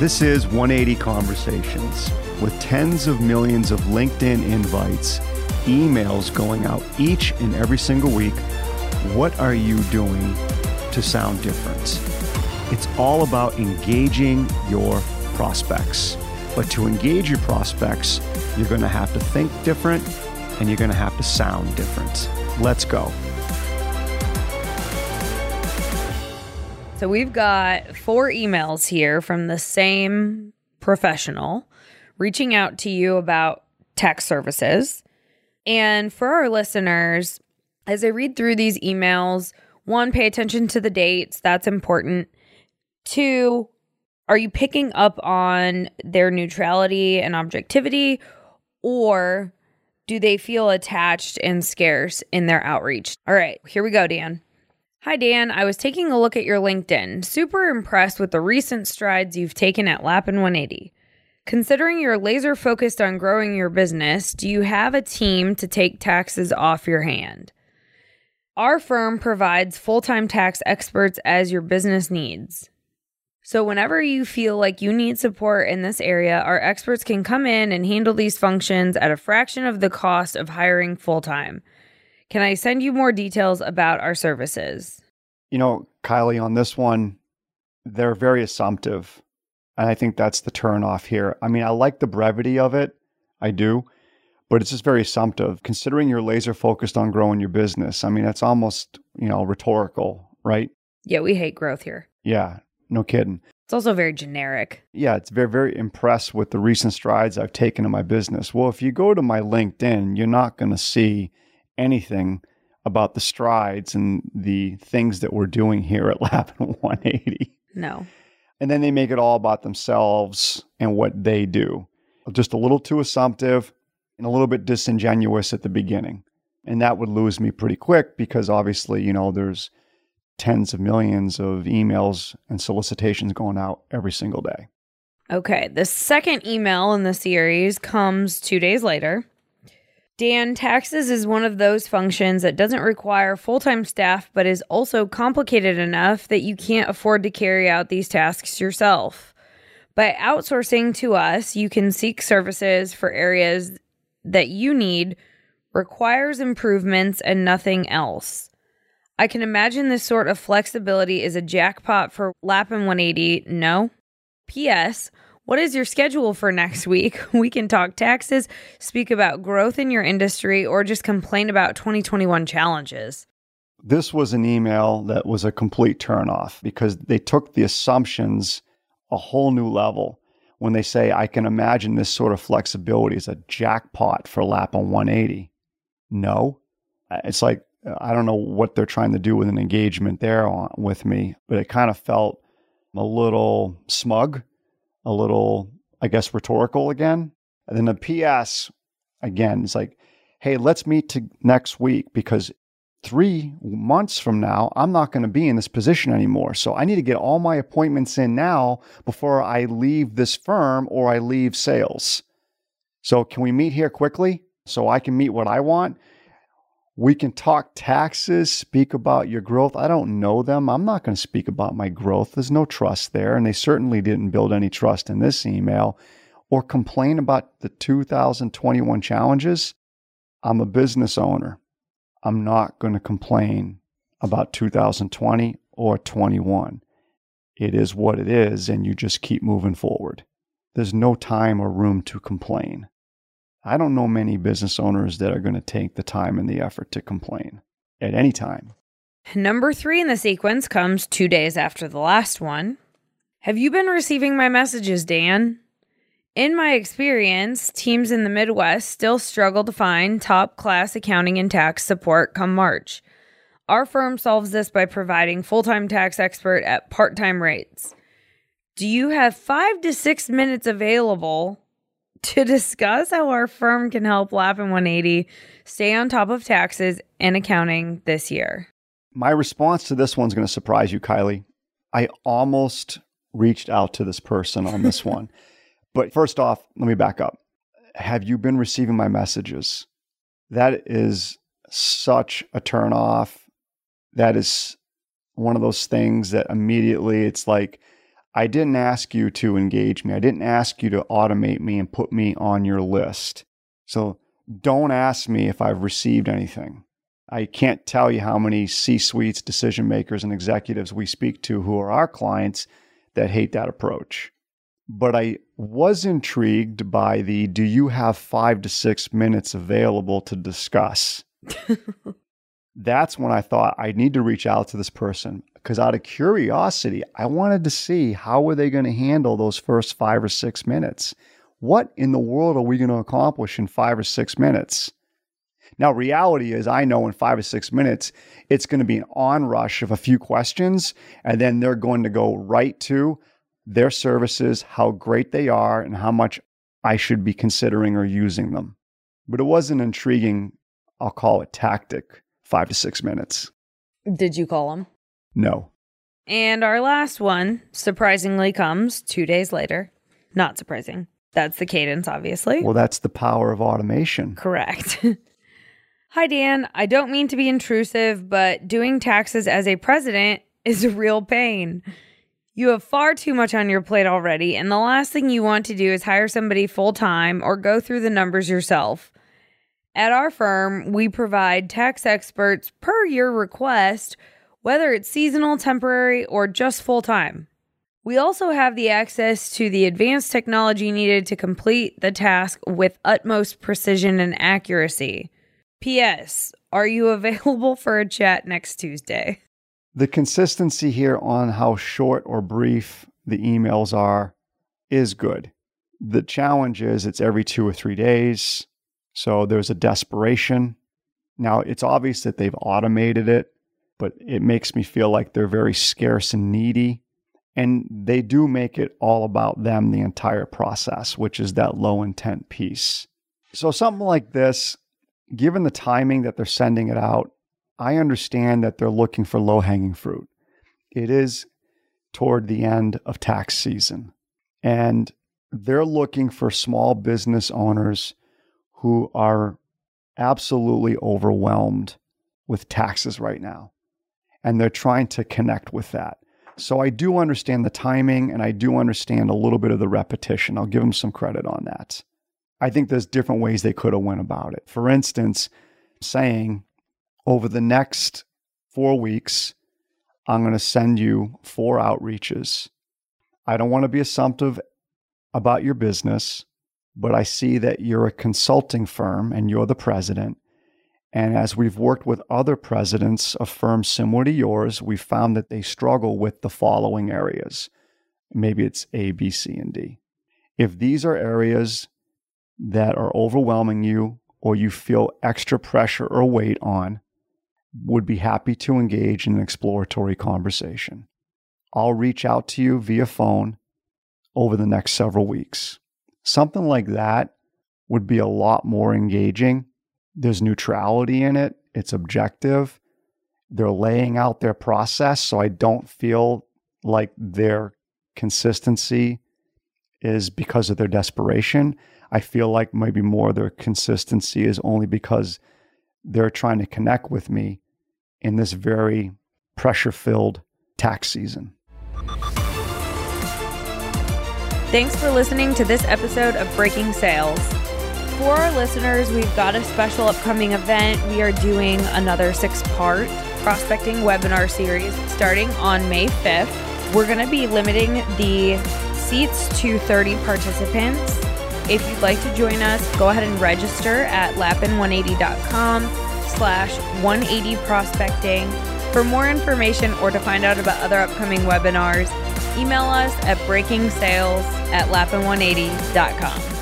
This is 180 Conversations with tens of millions of LinkedIn invites, emails going out each and every single week. What are you doing to sound different? It's all about engaging your prospects. But to engage your prospects, you're going to have to think different and you're going to have to sound different. Let's go. So we've got four emails here from the same professional reaching out to you about tax services. And for our listeners, as I read through these emails, one, pay attention to the dates. That's important. Two, are you picking up on their neutrality and objectivity, or do they feel attached and scarce in their outreach? All right, here we go, Dan. Hi, Dan. I was taking a look at your LinkedIn. Super impressed with the recent strides you've taken at Lappin 180. Considering you're laser focused on growing your business, do you have a team to take taxes off your hand? Our firm provides full time tax experts as your business needs. So, whenever you feel like you need support in this area, our experts can come in and handle these functions at a fraction of the cost of hiring full time. Can I send you more details about our services? You know, Kylie, on this one, they're very assumptive. And I think that's the turn off here. I mean, I like the brevity of it. I do. But it's just very assumptive. Considering you're laser focused on growing your business, I mean, it's almost, you know, rhetorical, right? Yeah, we hate growth here. Yeah, no kidding. It's also very generic. Yeah, it's very, very impressed with the recent strides I've taken in my business. Well, if you go to my LinkedIn, you're not going to see anything about the strides and the things that we're doing here at Lappin 180. No. And then they make it all about themselves and what they do. Just a little too assumptive and a little bit disingenuous at the beginning. And that would lose me pretty quick because obviously, you know, there's tens of millions of emails and solicitations going out every single day. Okay. The second email in the series comes two days later. Dan, taxes is one of those functions that doesn't require full time staff, but is also complicated enough that you can't afford to carry out these tasks yourself. By outsourcing to us, you can seek services for areas that you need, requires improvements, and nothing else. I can imagine this sort of flexibility is a jackpot for Lappin 180. No? P.S. What is your schedule for next week? We can talk taxes, speak about growth in your industry, or just complain about 2021 challenges. This was an email that was a complete turnoff because they took the assumptions a whole new level when they say, I can imagine this sort of flexibility is a jackpot for Lappin 180. No. Uh, it's like, uh, I don't know what they're trying to do with an engagement there on, with me, but it kind of felt a little smug a little, I guess, rhetorical again. And then the PS again is like, hey, let's meet to next week because three months from now, I'm not going to be in this position anymore. So I need to get all my appointments in now before I leave this firm or I leave sales. So can we meet here quickly so I can meet what I want? We can talk taxes, speak about your growth. I don't know them. I'm not going to speak about my growth. There's no trust there. And they certainly didn't build any trust in this email or complain about the 2021 challenges. I'm a business owner. I'm not going to complain about 2020 or 21. It is what it is, and you just keep moving forward. There's no time or room to complain. I don't know many business owners that are going to take the time and the effort to complain at any time. Number three in the sequence comes two days after the last one. Have you been receiving my messages, Dan? In my experience, teams in the Midwest still struggle to find top class accounting and tax support come March. Our firm solves this by providing full time tax expert at part time rates. Do you have five to six minutes available to discuss how our firm can help Lappin 180 stay on top of taxes and accounting this year. My response to this one's going to surprise you, Kylie. I almost reached out to this person on this one. But first off, let me back up. Have you been receiving my messages? That is such a turnoff. That is one of those things that immediately it's like, I didn't ask you to engage me. I didn't ask you to automate me and put me on your list. So don't ask me if I've received anything. I can't tell you how many C suites, decision makers, and executives we speak to who are our clients that hate that approach. But I was intrigued by the do you have five to six minutes available to discuss? That's when I thought I need to reach out to this person because out of curiosity, I wanted to see how were they going to handle those first five or six minutes. What in the world are we going to accomplish in five or six minutes? Now, reality is, I know in five or six minutes, it's going to be an onrush of a few questions, and then they're going to go right to their services, how great they are, and how much I should be considering or using them. But it was an intriguing, I'll call it tactic, five to six minutes. Did you call him? No. And our last one surprisingly comes two days later. Not surprising. That's the cadence, obviously. Well, that's the power of automation. Correct. Hi, Dan. I don't mean to be intrusive, but doing taxes as a president is a real pain. You have far too much on your plate already, and the last thing you want to do is hire somebody full time or go through the numbers yourself. At our firm, we provide tax experts per your request, whether it's seasonal, temporary, or just full time. We also have the access to the advanced technology needed to complete the task with utmost precision and accuracy. P.S. Are you available for a chat next Tuesday? The consistency here on how short or brief the emails are is good. The challenge is it's every two or three days. So there's a desperation. Now, it's obvious that they've automated it, but it makes me feel like they're very scarce and needy. And they do make it all about them the entire process, which is that low intent piece. So, something like this, given the timing that they're sending it out, I understand that they're looking for low hanging fruit. It is toward the end of tax season, and they're looking for small business owners who are absolutely overwhelmed with taxes right now. And they're trying to connect with that. So I do understand the timing and I do understand a little bit of the repetition. I'll give them some credit on that. I think there's different ways they could have went about it. For instance, saying over the next 4 weeks I'm going to send you four outreaches. I don't want to be assumptive about your business, but I see that you're a consulting firm and you're the president. And as we've worked with other presidents of firms similar to yours, we've found that they struggle with the following areas. Maybe it's A, B, C, and D. If these are areas that are overwhelming you or you feel extra pressure or weight on, would be happy to engage in an exploratory conversation. I'll reach out to you via phone over the next several weeks. Something like that would be a lot more engaging. There's neutrality in it, it's objective. They're laying out their process, so I don't feel like their consistency is because of their desperation. I feel like maybe more their consistency is only because they're trying to connect with me in this very pressure filled tax season. Thanks for listening to this episode of Breaking Sales. For our listeners, we've got a special upcoming event. We are doing another six part prospecting webinar series starting on May 5th. We're going to be limiting the seats to 30 participants. If you'd like to join us, go ahead and register at lappin180.com slash 180 prospecting. For more information or to find out about other upcoming webinars, email us at breakingsales at lappin180.com.